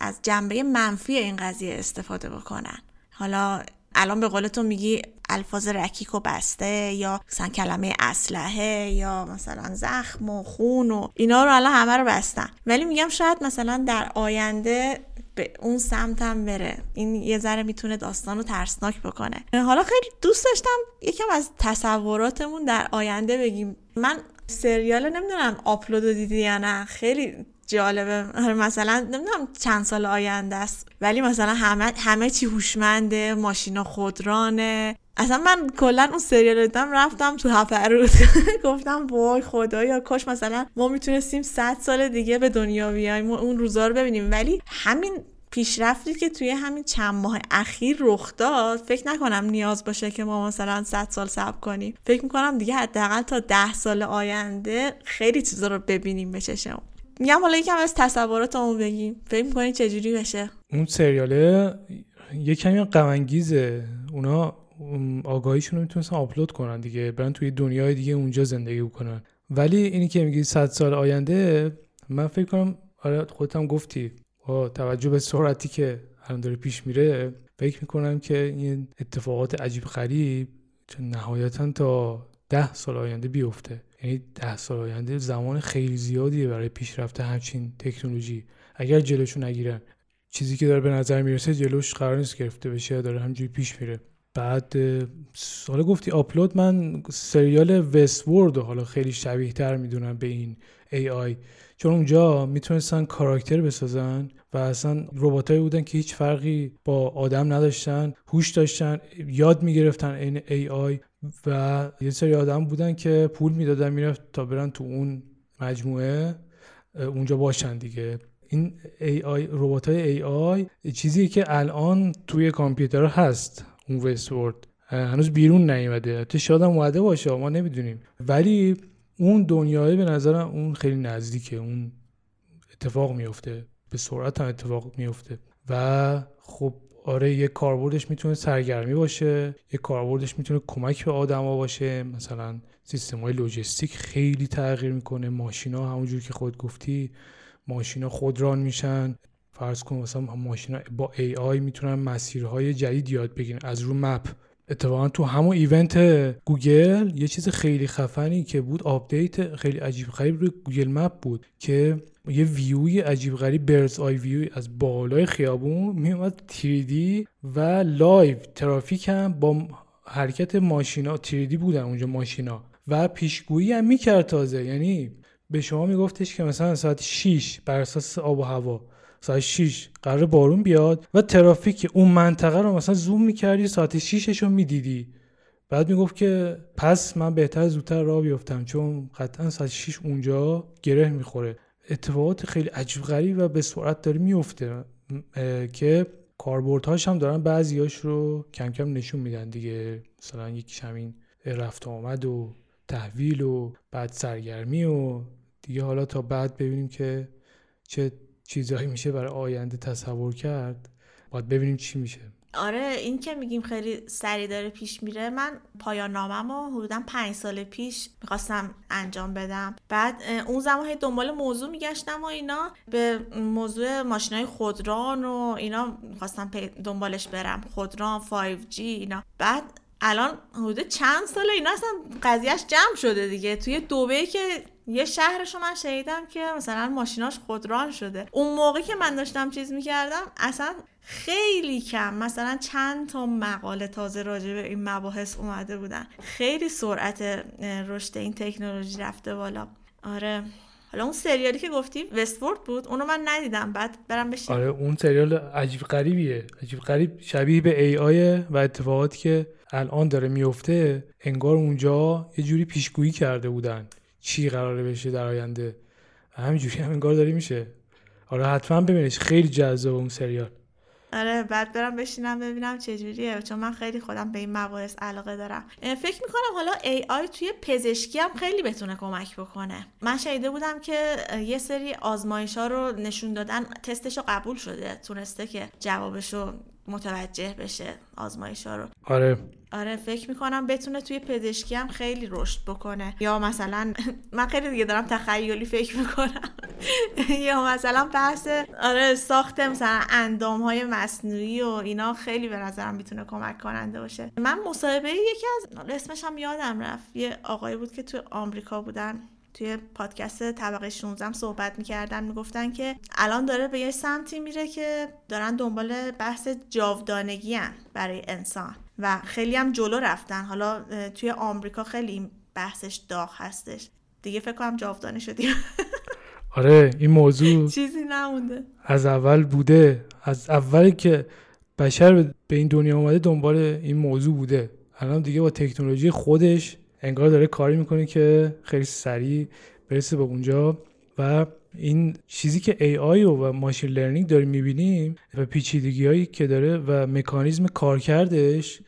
از جنبه منفی این قضیه استفاده بکنن. حالا الان به قول تو میگی الفاظ رکیک و بسته یا مثلا کلمه اسلحه یا مثلا زخم و خون و اینا رو الان همه رو بستن. ولی میگم شاید مثلا در آینده به اون سمت هم بره. این یه ذره می‌تونه داستان رو ترسناک بکنه. حالا خیلی دوست داشتم یکم از تصوراتمون در آینده بگیم. من سریال نمی‌دونم آپلود دیدی یا نه. خیلی جالبه. آره، مثلا نمی‌دونم چند سال آینده است ولی مثلا همه همه چی هوشمنده ماشینا خودرانه. اصلا من کلا اون سریال دیدم رفتم تو هفروت <laughs> گفتم وای خدایا کاش مثلا ما می‌تونستیم 100 سال دیگه به دنیا بیایم اون روزا رو ببینیم. ولی همین پیشرفتی که توی همین چند ماه اخیر رخ داد فکر نکنم نیاز باشه که ما مثلا 100 سال صبر کنیم. فکر می‌کنم دیگه حداقل تا 10 سال آینده خیلی چیزا رو ببینیم به چشم میگم حالا یکم از تصوراتمون بگیم. فکر می‌کنی چجوری بشه؟ اون سریاله یه کمی غم اونا آگاهیشون رو می‌تونستن آپلود کنن دیگه برن توی دنیای دیگه اونجا زندگی بکنن. ولی اینی که میگی 100 سال آینده من فکر کنم آره خودت هم گفتی. با توجه به سرعتی که الان داره پیش میره فکر می‌کنم که این اتفاقات عجیب غریب نهایتا تا ده سال آینده بیفته. یعنی ده سال آینده زمان خیلی زیادیه برای پیشرفت همچین تکنولوژی. اگر جلوشو نگیرن چیزی که داره به نظر می‌رسه جلوش قرار نیست گرفته بشه داره همجوری پیش میره. بعد حالا گفتی آپلود من سریال وست ورد حالا خیلی شبیه تر می‌دونم به این AI چون اونجا می‌تونستن کاراکتر بسازن و اصلا رباتایی بودن که هیچ فرقی با آدم نداشتن هوش داشتن یاد می‌گرفتن این AI و یه سری آدم بودن که پول می‌دادن می‌رفت تا برن تو اون مجموعه اونجا باشن دیگه. این AI ربات AI چیزی که الان توی کامپیوتر هست اون Westworld هنوز بیرون نیومده. تو شاید هم اومده باشه ما نمی‌دونیم. ولی اون دنیای به نظرم اون خیلی نزدیکه. اون اتفاق میفته به سرعت هم اتفاق میفته و خب آره یه کاربردش می‌تونه سرگرمی باشه یه کاربردش می‌تونه کمک به آدما باشه. مثلا سیستم های لوجستیک خیلی تغییر می‌کنه ماشینا همونجور که خود گفتی ماشینا خودران میشن. فرض کن مثلا ماشینا با ای آی می‌تونن مسیرهای جدید یاد بگیرن. از رو مپ. اتفاقا تو همون event گوگل یه چیز خیلی خفنی که بود update خیلی عجیب غریب روی Google Map بود که یه ویوی عجیب غریب bird's eye view ی از بالای خیابون میومد 3D و live. ترافیک هم با حرکت ماشینا 3D بودن اونجا ماشینا و پیشگویی هم می‌کرد تازه. یعنی به شما میگفتش که مثلا ساعت 6 بر اساس آب و هوا ساعت 6 قرار بارون بیاد و ترافیک اون منطقه رو مثلا زوم می‌کردی ساعت 6 رو می‌دیدی. بعد می‌گفت که پس من بهتر زودتر راه بیفتم چون قطعا ساعت 6 اونجا گره می‌خوره. اتفاقات خیلی عجیب غریب و به سرعت داره میفته. که کاربردهاش هم دارن بعضیاش رو کم کم نشون میدن دیگه. مثلا یکیش همین رفت آمد و تحویل و بعد سرگرمی و دیگه حالا تا بعد ببینیم که چه چیزهایی میشه برای آینده تصور کرد. باید ببینیم چی میشه. آره این که میگیم خیلی سریع داره پیش میره من پایان نامم و حدودا پنج سال پیش می‌خواستم انجام بدم. بعد اون زمان دنبال موضوع میگشتم و اینا. به موضوع ماشین های خودران و اینا می‌خواستم دنبالش برم. خودران 5G اینا. بعد الان حدود چند ساله اینا اصلا قضیهش جمع شده دیگه. توی دوبه که یه شهرش رو من شنیدم که مثلا ماشیناش خودران شده. اون موقع که من داشتم چیز می‌کردم اصلا خیلی کم مثلا چند تا مقاله تازه راجع به این مباحث اومده بودن. خیلی سرعت رشد این تکنولوژی رفته بالا. آره. حالا اون سریالی که گفتی وستورد بود اونو من ندیدم. بعد برم بشین آره اون سریال عجیب غریبیه. عجیب غریب شبیه به ای آی و اتفاقاتی که الان داره میفته انگار اونجا یه جوری پیشگویی کرده بودن. چی قراره بشه در آینده؟ همینجوری هم انگار داری میشه. آره حتما ببینش خیلی جذاب اون سریال. آره بعد برم بشینم ببینم چجوریه. چون من خیلی خودم به این مباحث علاقه دارم. فکر می‌کنم حالا آی توی پزشکی هم خیلی بتونه کمک بکنه. من شنیده بودم که یه سری آزمایش ها رو نشون دادن. تستش رو قبول شده تونسته که جوابش رو متوجه بشه آزمایش ها رو. آره. آره فکر می‌کنم بتونه توی پزشکی هم خیلی رشد بکنه. یا مثلا <laughs> من خیلی دیگه دارم تخیلی فکر می‌کنم. <laughs> یا مثلا بحث آره ساخت مثلا اندام های مصنوعی و اینا خیلی به نظرم می‌تونه کمک کننده باشه. من مصاحبه یکی از اسمش هم یادم رفت یه آقایی بود که توی آمریکا بودن. توی پادکست طبقه 16 صحبت می‌کردن می‌گفتن که الان داره به یه سمتی میره که دارن دنبال بحث جاودانگی هن برای انسان و خیلی هم جلو رفتن. حالا توی آمریکا خیلی بحثش داغ هستش. دیگه فکر کنم جاودانه شدیم <laughs> آره این موضوع چیزی نمونده. از اول بوده. از اولی که بشر به این دنیا اومده دنبال این موضوع بوده. الان دیگه با تکنولوژی خودش انگار داره کاری می‌کنه که خیلی سریع برسه به اونجا و این چیزی که AI و ماشین لرنینگ داریم می‌بینیم و پیچیدگی هایی که داره و مکانیزم کارکردش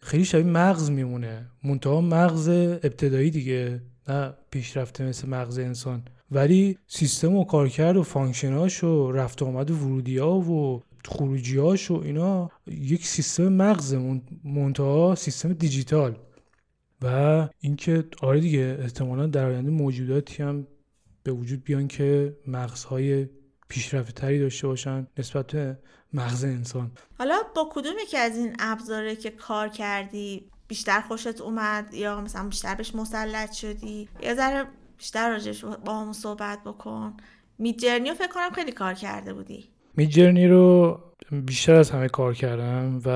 خیلی شبیه مغز میمونه. منتها مغز ابتدایی دیگه نه پیشرفته مثل مغز انسان. ولی سیستم و کارکرد و function اش و رفت آمد و ورودی ها و خروجی و اینا یک سیستم مغز منتها سیستم دیجیتال. و اینکه آره دیگه احتمالا در آینده موجوداتی هم به وجود بیان که مغزهای پیشرفته داشته باشن نسبت به مغز انسان. حالا با کدومی که از این ابزاره که کار کردی بیشتر خوشت اومد یا مثلا بیشتر بهش مسلط شدی؟ یه ذره بیشتر راجش با همون صحبت بکن. میجرنی رو فکر کنم خیلی کار کرده بودی. میجرنی رو بیشتر از همه کار کردم و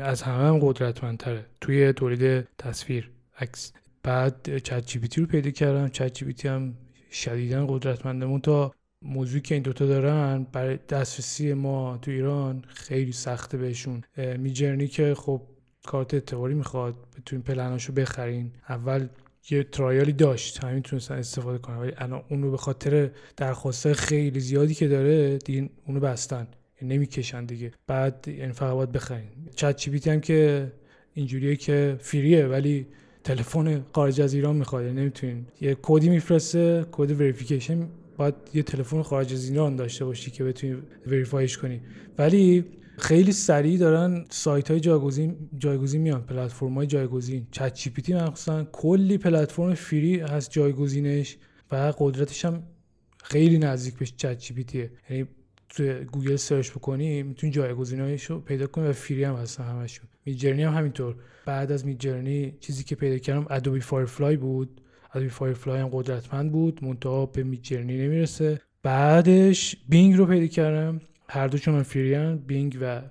از همه هم قدرتمندتره توی تولید تصویر عکس. بعد چت جی رو پیدا کردم. چت جی هم شدیدا قدرتمنده. تا موضوعی که این دوتا دارن برای دسترسی ما تو ایران خیلی سخته بهشون. میجرنی که خب کارت اعتباری می‌خواد. بتونین پلناشو بخرین. اول یه ترایالی داشت. همین تونستن استفاده کنن. ولی الان اون رو به خاطر درخواست خیلی زیادی که داره دیگه اونو بستن. یعنی نمی‌کشن دیگه. بعد یعنی فقط باید بخرین. چت جی هم که اینجوریه که فریه ولی تلفن خارج از ایران می‌خواد. یعنی نمی‌تونین. یه کدی میفرسته کد وریفیکیشن باید یه تلفن خارج از ایران داشته باشی که بتونی verify اش کنی. ولی خیلی سریع دارن سایت های جایگزین جایگزین میان پلتفرم های جایگزین. ChatGPT کلی پلتفرم free هست جایگزینش و قدرتش هم خیلی نزدیک به ChatGPT یعنی تو گوگل search بکنی می‌تونی جایگزینایش پیدا کنی و free هم هستن همشون. Midjourney هم همینطور. بعد از Midjourney چیزی که پیدا کردم Adobe Firefly بود. Adobe Firefly هم قدرتمند بود منتها به Midjourney نمی‌رسه. بعدش Bing رو پیدا کردم. هر دوشون free Bing و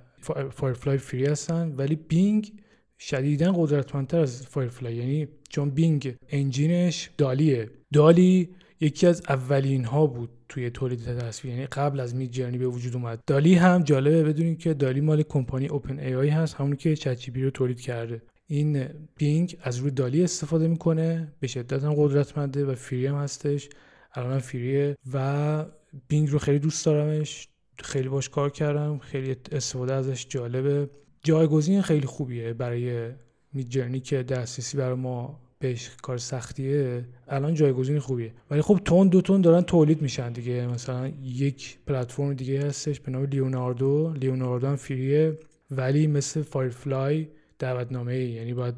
Firefly free هستن ولی Bing شدیدا قدرتمندتر از Firefly یعنی چون Bing engine اش DALL-E ه. DALL-E یکی از اولین ها بود توی تولید تصویر یعنی قبل از Midjourney به وجود اومد. DALL-E هم جالبه بدونید که DALL-E مال کمپانی OpenAI هست همون که چت رو تولید کرده. این بینگ از روی دالی استفاده می‌کنه به شدت هم قدرتمنده و فری هم هستش. الان فریه و بینگ رو خیلی دوست دارمش. خیلی باش کار کردم. خیلی استفاده ازش جالبه. جایگزین خیلی خوبیه برای مید جرنی که دسترسی برای ما بهش کار سختیه. الان جایگزین خوبیه. ولی خب تون دو تون دارن تولید میشن دیگه. مثلا یک پلتفرم دیگه هستش به نام لیوناردو. لیوناردو هم فریه. ولی مثل Firefly دعوتنامه ای یعنی باید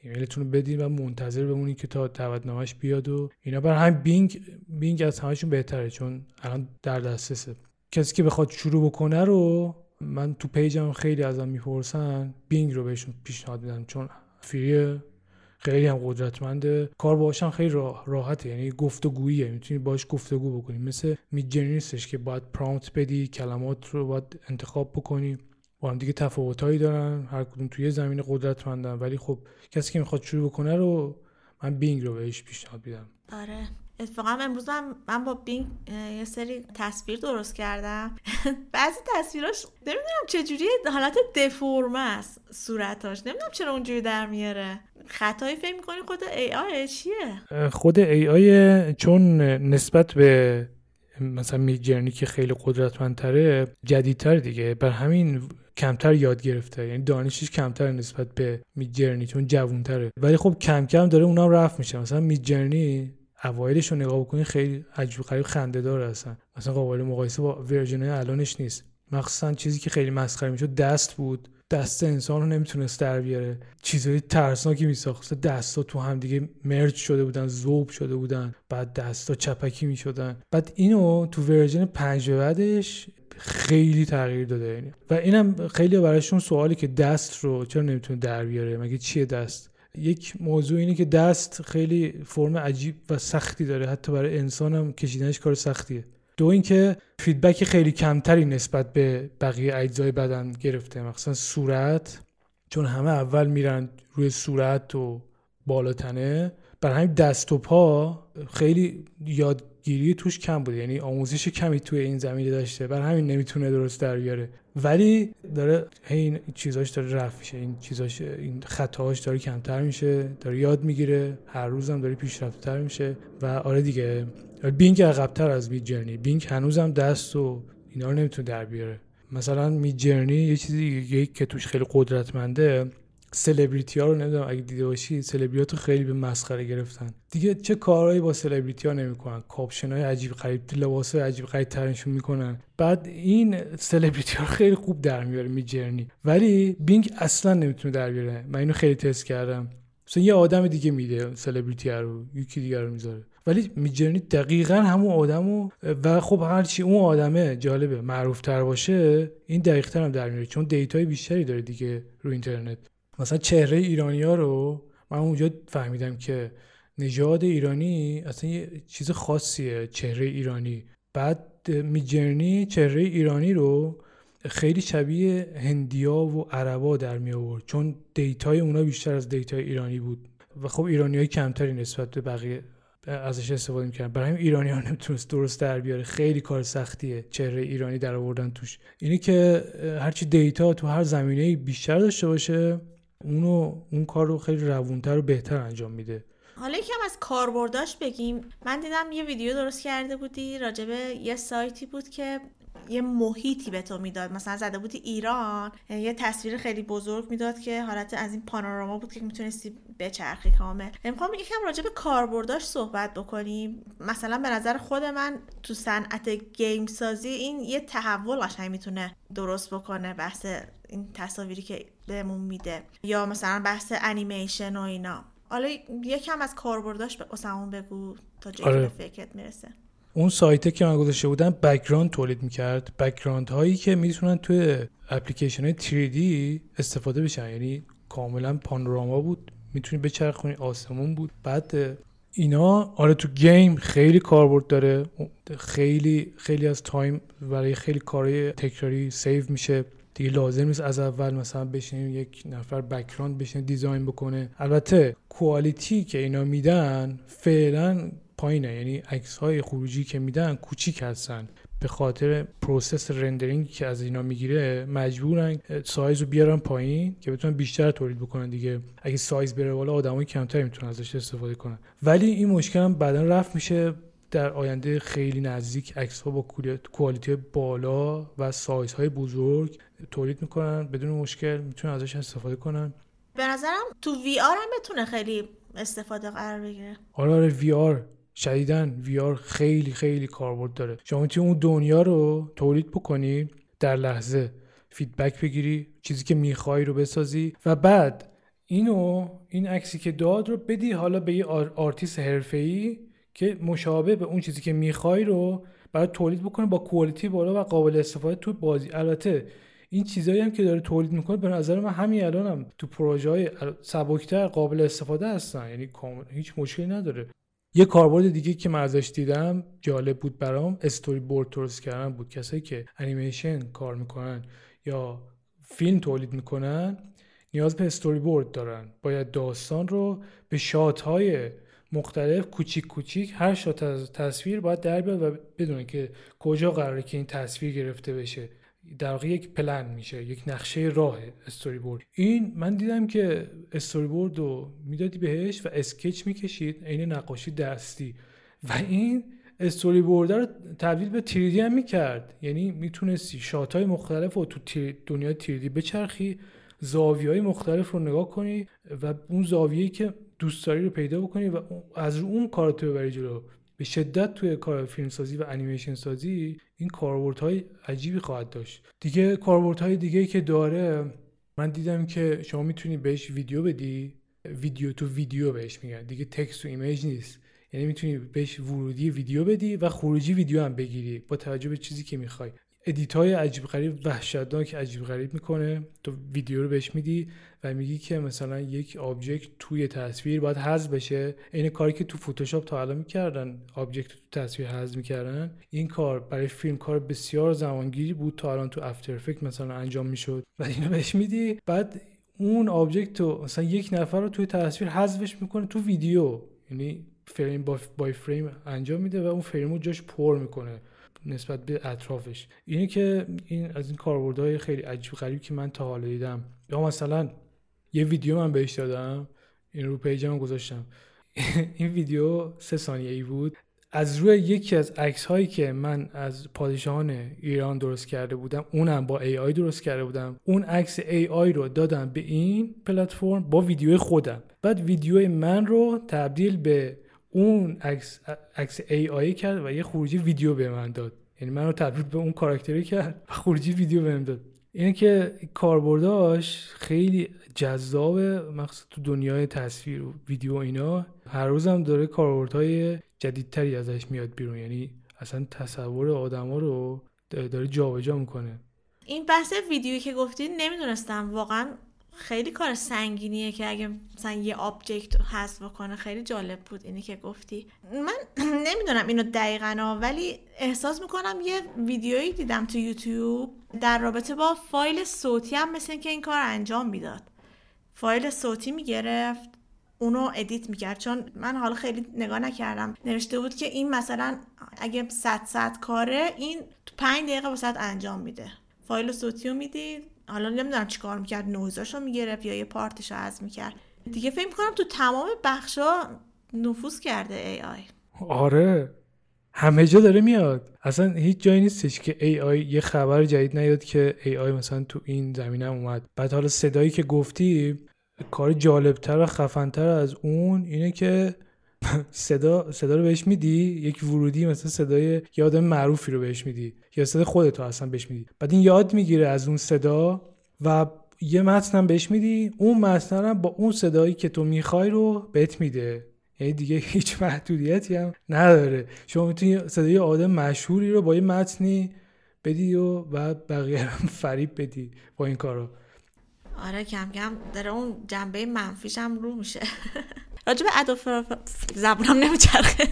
ایمیلتون رو بدین و منتظر بمونید که تا دعوتنامهش بیاد و اینا. برای هم Bing Bing از همشون بهتره چون الان در دسترسه. کسی که بخواد شروع بکنه رو من تو پیجم خیلی ازم می‌پرسن Bing رو بهشون پیشنهاد میدم چون free ه خیلی هم قدرتمنده. کار باشم خیلی راحته یعنی گفتگوییه می‌تونی باش گفتگو بکنی. مثل نیستش که باید prompt بدی کلمات رو باید انتخاب بکنی. با هم دیگه تفاوتهایی دارن هر کدوم توی زمین قدرتمندن. ولی خب کسی که می‌خواد شروع بکنه رو من بینگ رو بهش پیشنهاد میدم. آره. اتفاقا امروز من, من با بینگ یه سری تصویر درست کردم. <laughs> بعضی تصویراش نمی‌دونم چجوری حالت دفورمه است صورتاش. نمی‌دونم چرا اونجوری در میاره. خطایی فکر می‌کنی خود ای آی چیه؟ خود ای آی چون نسبت به مثلا Midjourney که خیلی قدرتمندتره جدیدتر دیگه. بر همین کمتر یاد گرفته. یعنی دانشش کمتر نسبت به Midjourney چون جوونتره. ولی خب کم کم داره اونم رفع میشه. مثلا Midjourney اوایلش رو نگاه بکنی خیلی عجیب غریب خنده دار هستن. مثلا قابل مقایسه با version الانش نیست. مخصوصا چیزی که خیلی مسخره می‌شد دست بود. دست انسان رو نمی‌تونست در بیاره. چیزهای ترسناکی میساخت. دستا تو هم دیگه merge شده بودن ذوب شده بودن. بعد دستا چپکی می‌شدن. بعد اینو تو version پنج بعدش خیلی تغییر داده. یعنی و اینم خیلی براشون سوالی که دست رو چرا نمی‌تونه در بیاره؟ مگه چیه دست؟ یک موضوع اینه که دست خیلی فرم عجیب و سختی داره. حتی برای انسان هم کشیدنش کار سختیه. دو اینکه فیدبک خیلی کمتری نسبت به بقیه اجزای بدن گرفته. مثلا صورت. چون همه اول میرن روی صورت و بالاتنه. بر همین دست و پا خیلی یادگیری توش کم بوده. یعنی آموزش کمی توی این زمینه داشته. بر همین نمی‌تونه درست در بیاره. ولی داره این چیزاش داره رفع میشه این چیزاش این خطاهاش داره کمتر میشه داره یاد می‌گیره هر روزم داره پیشرفتتر میشه و آره دیگه. Bing عقبتر از Midjourney. Bing هنوزم دست و اینا رو نمی‌تونه در بیاره. مثلا Midjourney یه چیزی که توش خیلی قدرتمنده سلبریتی ها رو نمی‌دونم اگه دیده باشی سلبریتی رو خیلی به مسخره گرفتن. دیگه چه کارهایی با سلبریتی ها نمی‌کنن؟ کاپشن های عجیب غریب لباس های عجیب غریب تنشون می‌کنن. بعد این سلبریتی ها خیلی خوب در میاره Midjourney ولی Bing اصلا نمی‌تونه در بیاره. من اینو خیلی تست کردم. مثلا یه آدم دیگه میده سلبریتی رو یکی دیگه رو می‌ذاره. ولی میجرنی دقیقا همون آدمو و خب هرچی اون آدمه جالبه معروف تر باشه این دقیق تر هم در میاره. چون دیتای بیشتری داره دیگه رو اینترنت. مثلا چهره ایرانی ها رو من اونجا فهمیدم که نژاد ایرانی اصلا یه چیز خاصیه چهره ایرانی. بعد میجرنی چهره ایرانی رو خیلی شبیه هندیا و عربا در می آورد چون data ی اونا بیشتر از data ی ایرانی بود. و خب ایرانی های کمتری نسبت به بقیه ازش استفاده می‌کردن. برای همین ایرانی ها نمی‌تونست درست در بیاره. خیلی کار سختیه چهره ایرانی در آوردن توش. اینی که هرچی data تو هر زمینه بیشتر داشته باشه اونو اون کار رو خیلی روونتر و بهتر انجام میده. حالا یکم از کاربرداش بگیم. من دیدم یه ویدیو درست کرده بودی راجب یه سایتی بود که یه محیطی به تو می‌داد. مثلا زده بودی ایران یه تصویر خیلی بزرگ می‌داد که حالت از این پانوراما بود که می‌تونستی بچرخی کامل می‌خوام یکم راجع به کاربرداش صحبت بکنیم. مثلا به نظر خود من تو صنعت گیم سازی این یه تحول قشنگ می‌تونه درست بکنه بحث این تصاویری که بهمون میده. یا مثلا بحث انیمیشن و اینا. حالا یکم از کاربرداش به اسمون بگو تا جایی آره. فکرت می‌رسه. اون سایته که من گذاشته بودم background تولید می‌کرد. background هایی که می‌تونن توی اپلیکیشن های 3D استفاده بشن. یعنی کاملا پانوراما بود. می‌تونی بچرخونی آسمون بود. بعد اینا آره تو game خیلی کاربرد داره. خیلی خیلی از time برای خیلی کارهای تکراری save میشه. دیگه لازم نیست از اول مثلا بشینیم یک نفر background بشینه design بکنه. البته quality که اینا میدن فعلا پایینه. یعنی عکس های خروجی که میدن کوچیک هستن. به خاطر process rendering که از اینا می‌گیره مجبورن سایز رو بیارن پایین که بتونن بیشتر تولید بکنن دیگه. اگه سایز بره بالا آدمای کمتری می‌تونن ازش استفاده کنن. ولی این مشکل هم بعدا رفع میشه در آینده خیلی نزدیک عکس ها با quality بالا و سایز های بزرگ. تولید می‌کنن بدون مشکل می‌تونن ازش استفاده کنن. به نظرم تو VR هم بتونه خیلی استفاده قرار بگیره. آره آره VR شدیدا VR خیلی خیلی کاربرد داره. شما می‌تونی اون دنیا رو تولید بکنی در لحظه. feedback بگیری چیزی که می‌خوای رو بسازی و بعد اینو این عکسی که داد رو بدی حالا به یه آرتیست حرفه‌ای که مشابه به اون چیزی که می‌خوای رو برات تولید بکنه با quality بالا و قابل استفاده تو بازی. البته این چیزایی هم که داره تولید می‌کنه به نظر من همین الان هم تو پروژه های سبکتر قابل استفاده هستن. یعنی هیچ مشکلی نداره. یه کاربرد دیگه که من ازش دیدم جالب بود برام استوری بورد درست کردن بود. کسایی که انیمیشن کار می‌کنن یا فیلم تولید می‌کنن نیاز به استوری بورد دارن. باید داستان رو به shot های مختلف کوچیک کوچیک هر shot از تصویر باید دربیاد و بدونه که کجا قراره که این تصویر گرفته بشه. در واقع یک پلن میشه یک نقشه راه استوری بورد این من دیدم که استوری بورد رو می‌دادی بهش و sketch می‌کشید عین نقاشی دستی. و این استوری بورده رو تبدیل به 3D هم می‌کرد. یعنی می‌تونستی shot های مختلف رو تو دنیا 3D بچرخی زاویه های مختلف رو نگاه کنی و اون زاویه‌ای که دوست داری رو پیدا بکنی و از رو اون کارتو ببری جلو. به شدت توی کار فیلم سازی و انیمیشن سازی این کاربردهای عجیبی خواهد داشت. دیگه کاربردهای دیگه که داره من دیدم که شما می‌تونی بهش ویدیو بدی ویدیو تو ویدیو بهش میگن. دیگه text و image نیست. یعنی می‌تونی بهش ورودی ویدیو بدی و خروجی ویدیو هم بگیری با توجه به چیزی که می‌خوای. edit های عجیب غریب وحشتناک عجیب غریب می‌کنه. تو ویدیو رو بهش میدی و میگی که مثلا یک object توی تصویر باید حذف بشه. این کاری که تو فتوشاپ تا الان می‌کردن object تو تصویر حذف می‌کردن این کار برای فیلم کار بسیار زمانگیری بود تا الان تو After Effects مثلا انجام می‌شد. و اینو بهش میدی. بعد اون object رو مثلا یک نفر رو توی تصویر حذفش می‌کنه تو ویدیو. یعنی فریم با فریم انجام میده و اون فریم رو جاش پر می‌کنه. نسبت به اطرافش. اینه که این از این کاربردهای خیلی عجیب غریب که من تا حالا دیدم. یا مثلا یه ویدیو من بهش دادم. این رو page م گذاشتم. <laughs> این ویدیو سه ثانیه ای بود. از روی یکی از عکس هایی که من از پادشاهان ایران درست کرده بودم اونم با AI درست کرده بودم. اون عکس AI رو دادم به این پلتفرم با ویدیو خودم. بعد ویدیو من رو تبدیل به اون عکس عکس AI کرد و یه خروجی ویدیو به من داد. یعنی من رو تبدیل به اون character ی کرد و خروجی ویدیو بهم داد. اینه که کاربرداش خیلی جذابه مخصوصا تو دنیای تصویر و ویدیو اینا هر روزم داره کاربردهای جدیدتری ازش میاد بیرون. یعنی اصلا تصور آدما رو داره جابجا می‌کنه. این بحث ویدیویی که گفتین نمی‌دونستم. واقعا خیلی کار سنگینیه که اگه مثلا یه object حذف کنه خیلی جالب بود اینی که گفتی. من <clears throat> نمی‌دونم اینو دقیقا ولی احساس می‌کنم یه ویدیویی دیدم تو یوتیوب در رابطه با فایل صوتی هم مثل که این کار انجام می‌داد. فایل صوتی می‌گرفت اونو edit می‌کرد. چون من حالا خیلی نگاه نکردم. نوشته بود که این مثلا اگه 100 درصد کاره این تو 5 دقیقه با انجام میده. فایل صوتی رو می‌دید. حالا نمی‌دونم چیکار می‌کرد نویزاشو می‌گرفت یا یه part شو از می‌کرد. دیگه فکر می‌کنم تو تمام بخشا نفوذ کرده AI آره. همه جا داره میاد. اصلا هیچ جایی نیستش که AI یه خبر جدید نیاد که AI مثلا تو این زمینه اومد. بعد حالا صدایی که گفتی کار جالبتر و خفنتر از اون اینه که صدا صدا رو بهش میدی؟ یک ورودی مثلا صدای یه معروفی رو بهش میدی یا صدا خودتو اصلا بهش میدی. بعد این یاد می‌گیره از اون صدا و یه متن بهش میدی. اون متن با اون صدایی که تو می‌خوای رو بهت میده. یعنی دیگه هیچ محدودیتی هم نداره. شما می‌تونی صدای آدم مشهوری رو با یه متنی بدی و بعد بقیه هم فریب بدی با این کارو. آره کم کم داره اون جنبه منفیش هم رو میشه. <laughs> راجب ادوب زبونم نمیچرخه.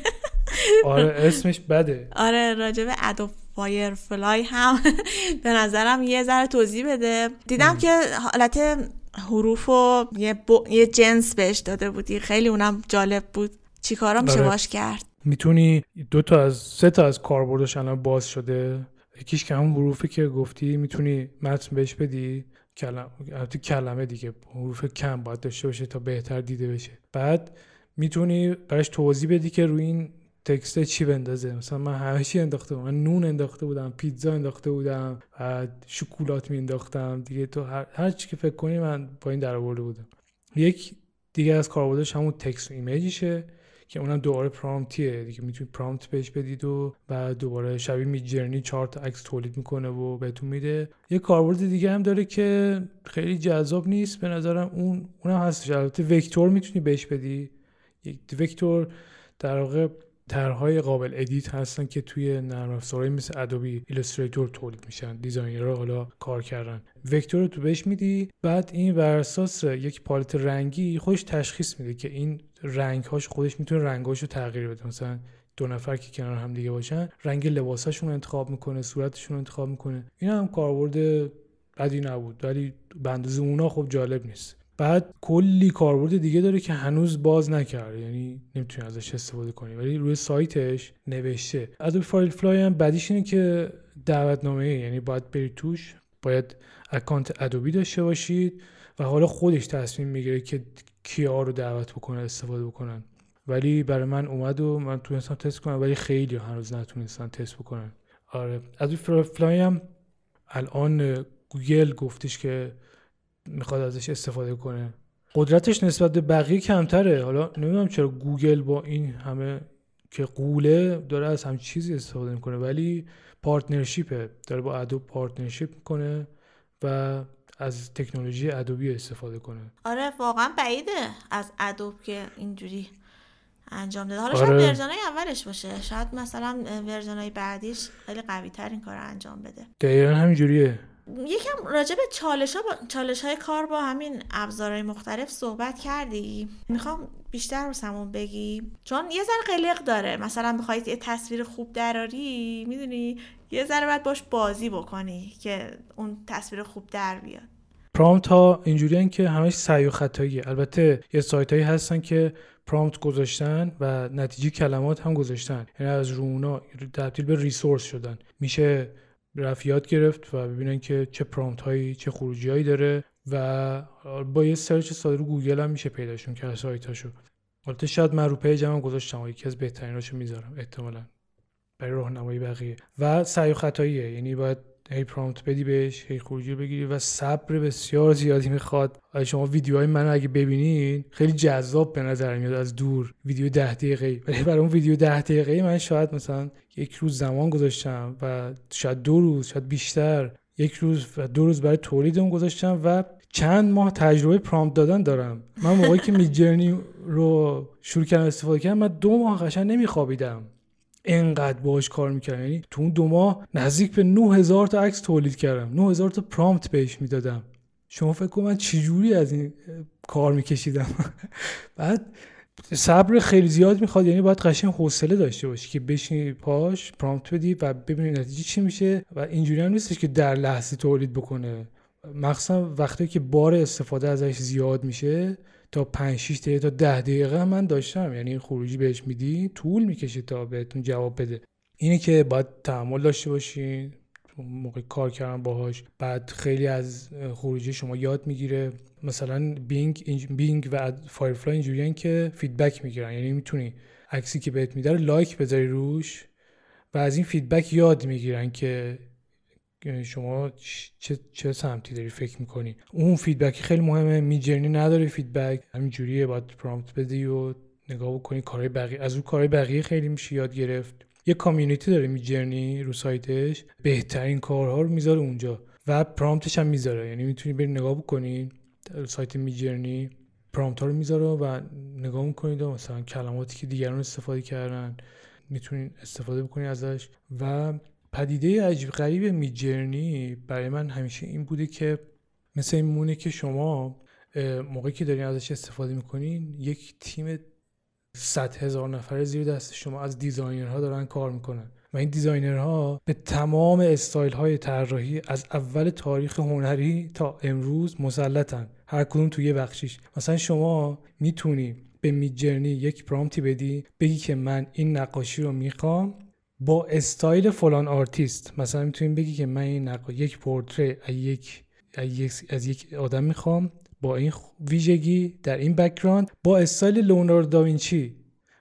آره اسمش بده. آره راجب ادوب فایر فلای هم <laughs> به نظرم یه ذره توضیح بده. دیدم که حالت حروف و یه, یه جنس بهش داده بودی. خیلی اونم جالب بود. چیکارا میشه آره. باش کرد؟ می‌تونی دو تا از سه تا از کاربردش الان باز شده. یکیش که همون حروفی که گفتی می‌تونی متن بهش بدی؟ کلمه کلمه دیگه حروف کم باید داشته باشه تا بهتر دیده بشه. بعد می‌تونی براش توضیح بدی که روی این تکست چی بندازه. مثلا من همه چی انداخته بودم. من نون انداخته بودم پیتزا انداخته بودم بعد شکلات می انداختم دیگه تو هر, هر چی که فکر کنی من با این در بودم. یک دیگه از کاربردش همون تکست و ایمیجشه. که اونم دوباره پرامپتیه دیگه می‌تونید پرامپت بهش بدید و بعد دوباره شبیه می جرنی چهار تا عکس تولید می‌کنه و بهتون میده. یه کاربرد دیگه هم داره که خیلی جذاب نیست. به نظرم اون اونم هستش. البته وکتور می‌تونی بهش بدی. یک vector در واقع طرحهای قابل edit هستن که توی نرم افزارهای مثل Adobe Illustrator تولید میشن designer ها حالا کار کردن. vector رو تو بهش میدی بعد این برای یک پالت رنگی خودش تشخیص میده که این رنگ هاش خودش می‌تونه رنگاش رو تغییر بده. مثلا دو نفر که کنار هم دیگه باشن رنگ لباساشون رو انتخاب می‌کنه صورتشون رو انتخاب می‌کنه. این هم کاربرد بدی نبود ولی به اندازه اونا خب جالب نیست. بعد کلی کاربرد دیگه داره که هنوز باز نکرده. یعنی نمی‌تونی ازش استفاده کنی. ولی روی سایتش نوشته. Adobe Firefly هم بدیش اینه که دعوتنامه یعنی باید بری توش. باید account ادوبی داشته باشید و حالا خودش تصمیم می‌گیره که کیا رو دعوت بکنه استفاده بکنن. ولی برای من اومد و من تونستم تست کنم ولی خیلی هنوز نتونستن تست بکنن. آره. فایرفلای هم الان گوگل گفتش که می‌خواد ازش استفاده کنه. قدرتش نسبت به بقیه کمتره. حالا نمی‌دونم چرا گوگل با این همه که غوله داره از همچین چیزی استفاده می‌کنه ولی partnership ه داره با ادوب partnership می‌کنه و از تکنولوژی ادوبی استفاده کنه. آره واقعا بعیده از ادوب که اینجوری انجام داده. حالا آره. شاید version اولش باشه. شاید مثلا version های بعدیش خیلی قوی تر این کار انجام بده. دقیقا همینجوریه. یکم راجع به چالش, ها با... چالش های کار با همین ابزارهای مختلف صحبت کردی؟ می‌خوام بیشتر رو بگی. چون یه ذره قلق داره. مثلا بخوای یه تصویر خوب دراری می‌دونی؟ یه ذره باید باش بازی بکنی که اون تصویر خوب در بیاد. prompt ها اینجوری که همش سعی و خطاییه. البته یه سایت هایی هستن که prompt گذاشتن و نتیجه کلمات هم گذاشتن. یعنی از رونا تبدیل به resource شدن. میشه رفت یاد گرفت و ببینن که چه prompt هایی چه خروجی هایی داره و با یه search ساده رو گوگل هم میشه پیداشون کرد سایت هاشو البته شاید من رو page م گذاشتم یکی از بهتریناشو می‌ذارم احتمالا. برای راهنمایی بقیه. و سعی و خطاییه. یعنی باید هی پرامپت بدی بهش هی خروجی بگیری و صبر بسیار زیادی می‌خواد. شما ویدیوهای منو اگه ببینین خیلی جذاب به نظر میاد از دور. ویدیو ده دقیقه ولی برای اون ویدیو ده دقیقه من شاید مثلا یک روز زمان گذاشتم و شاید دو روز شاید بیشتر. یک روز و دو روز برای تولید اون گذاشتم و چند ماه تجربه پرامپت دادن دارم. من موقعی که <laughs> میجرنی رو شروع کردم استفاده کردم من دو ماه قشنگ نمیخوابیدم. انقدر باهاش کار می‌کردم. یعنی تو اون دو ماه نزدیک به 9000 تا عکس تولید کردم. 9000 تا پرامپت بهش می‌دادم. شما فکر کن من چجوری از این کار میکشیدم؟ <laughs> بعد صبر خیلی زیاد می‌خواد. یعنی باید قشنگ حوصله داشته باشی که بشینی پاش پرامپت بدی و ببینی نتیجه چی میشه و اینجوری هم نیستش که در لحظه تولید بکنه. مخصوصا وقتی که بار استفاده ازش زیاد میشه تا 5 6 دقیقه تا 10 دقیقه من داشتم. یعنی خروجی بهش میدی طول می‌کشه تا بهتون جواب بده. اینه که باید تحمل داشته باشین. موقع کار کردن باهاش. بعد خیلی از خروجی شما یاد می‌گیره. مثلا بینگ بینگ و فایرفلای اینجوریان که feedback می‌گیرن. یعنی می‌تونی عکسی که بهت میده like بذاری روش و از این feedback یاد می‌گیرن که شما چه, چه سمتی داری فکر می‌کنی؟ اون feedback خیلی مهمه. میجرنی نداره feedback. همینجوریه باید prompt بدی و نگاه بکنی. کارهای بقیه از اون کارهای بقیه خیلی میشه یاد گرفت. یه community داره میجرنی رو سایتش. بهترین کارها رو می‌ذاره اونجا و prompt ش هم می‌ذاره. یعنی می‌تونی بری نگاه بکنی. سایت میجرنی prompt ها رو می‌ذاره و نگاه می‌کنید. و مثلا کلماتی که دیگران استفاده کردن. می‌تونید استفاده بکنید ازش و پدیده عجیب غریب میجرنی برای من همیشه این بوده که مثل این مونه که شما موقعی که دارین ازش استفاده می‌کنین یک تیم صد هزار نفره زیر دست شما از designer ها دارن کار می‌کنن. و این designer ها به تمام استایل های طراحی از اول تاریخ هنری تا امروز مسلطن. هر کدوم توی بخشیش. مثلا شما می‌تونی به میجرنی یک prompt ی بدی بگی که من این نقاشی رو می‌خوام با استایل فلان آرتیست مثلا می‌تونیم بگی که من این نقا یک پورتری از یک از یک آدم می‌خوام با این ویژگی در این background با استایل لئوناردو داوینچی.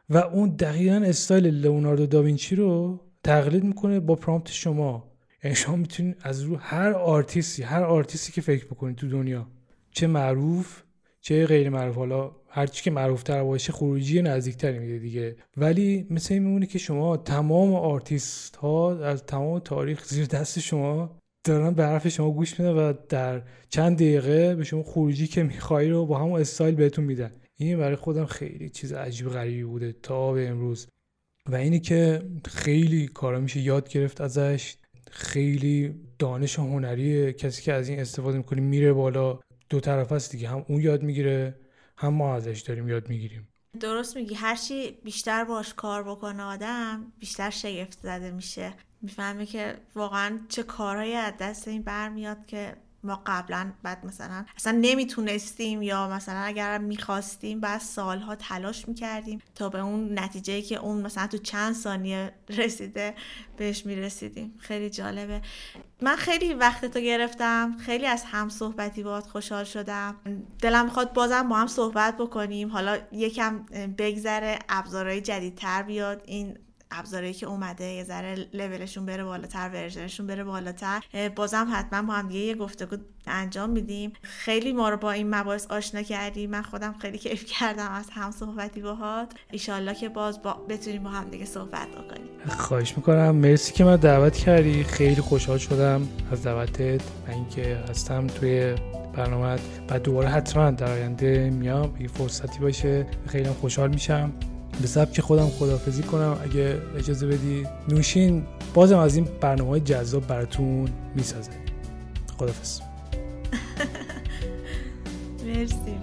و اون دقیقا استایل لئوناردو داوینچی رو تقلید می‌کنه با prompt شما. یعنی شما می‌تونید از رو هر آرتیستی هر آرتیستی که فکر بکنید تو دنیا چه معروف چه غیر معروف حالا هر چی که معروف تر باشه خروجی نزدیکتری میده دیگه. ولی مثل این میمونه که شما تمام آرتیست ها از تمام تاریخ زیر دست شما دارن به حرف شما گوش میدن و در چند دقیقه به شما خروجی که میخوایی رو با همون استایل بهتون میدن. این برای خودم خیلی چیز عجیب غریبی بوده تا به امروز. و اینی که خیلی کارا میشه یاد گرفت ازش. خیلی دانش هنری کسی که از این استفاده می‌کنه میره بالا. دو طرف است دیگه هم اون یاد می‌گیره. هم ما ازش داریم یاد می‌گیریم. درست میگی. هرچی بیشتر باش کار بکنه آدم بیشتر شگفت زده میشه. می‌فهمه که واقعا چه کارهایی از دست این برمیاد که ما قبلا بعد مثلا اصلا نمی‌تونستیم یا مثلا اگر می‌خواستیم بعد سالها تلاش می‌کردیم تا به اون نتیجه که اون مثلا تو چند ثانیه <laughs> رسیده بهش می‌رسیدیم. خیلی جالبه. من خیلی وقت تو گرفتم خیلی از هم صحبتی باهات خوشحال شدم. دلم می‌خواد بازم با هم صحبت بکنیم. حالا یکم بگذره ابزارهای جدیدتر بیاد. این ابزاری که اومده یه ذره لولشون بره بالاتر ورژنشون بره بالاتر. بازم حتما با هم یه گفتگو انجام میدیم. خیلی ما رو با این مباحث آشنا کردی. من خودم خیلی کیف کردم از هم صحبتی باهات. ایشالله که باز با بتونیم با هم دیگه صحبت بکنیم. خواهش می‌کنم. مرسی که من دعوت کردی. خیلی خوشحال شدم از دعوتت و اینکه هستم توی برنامه. بعد دوباره حتما در آینده میام. یه فرصتی باشه. خیلی خوشحال میشم. به سبک خودم خدافزی کنم. اگه اجازه بدی نوشین بازم از این برنامه جذاب براتون می‌سازه خدافز <laughs> مرسی.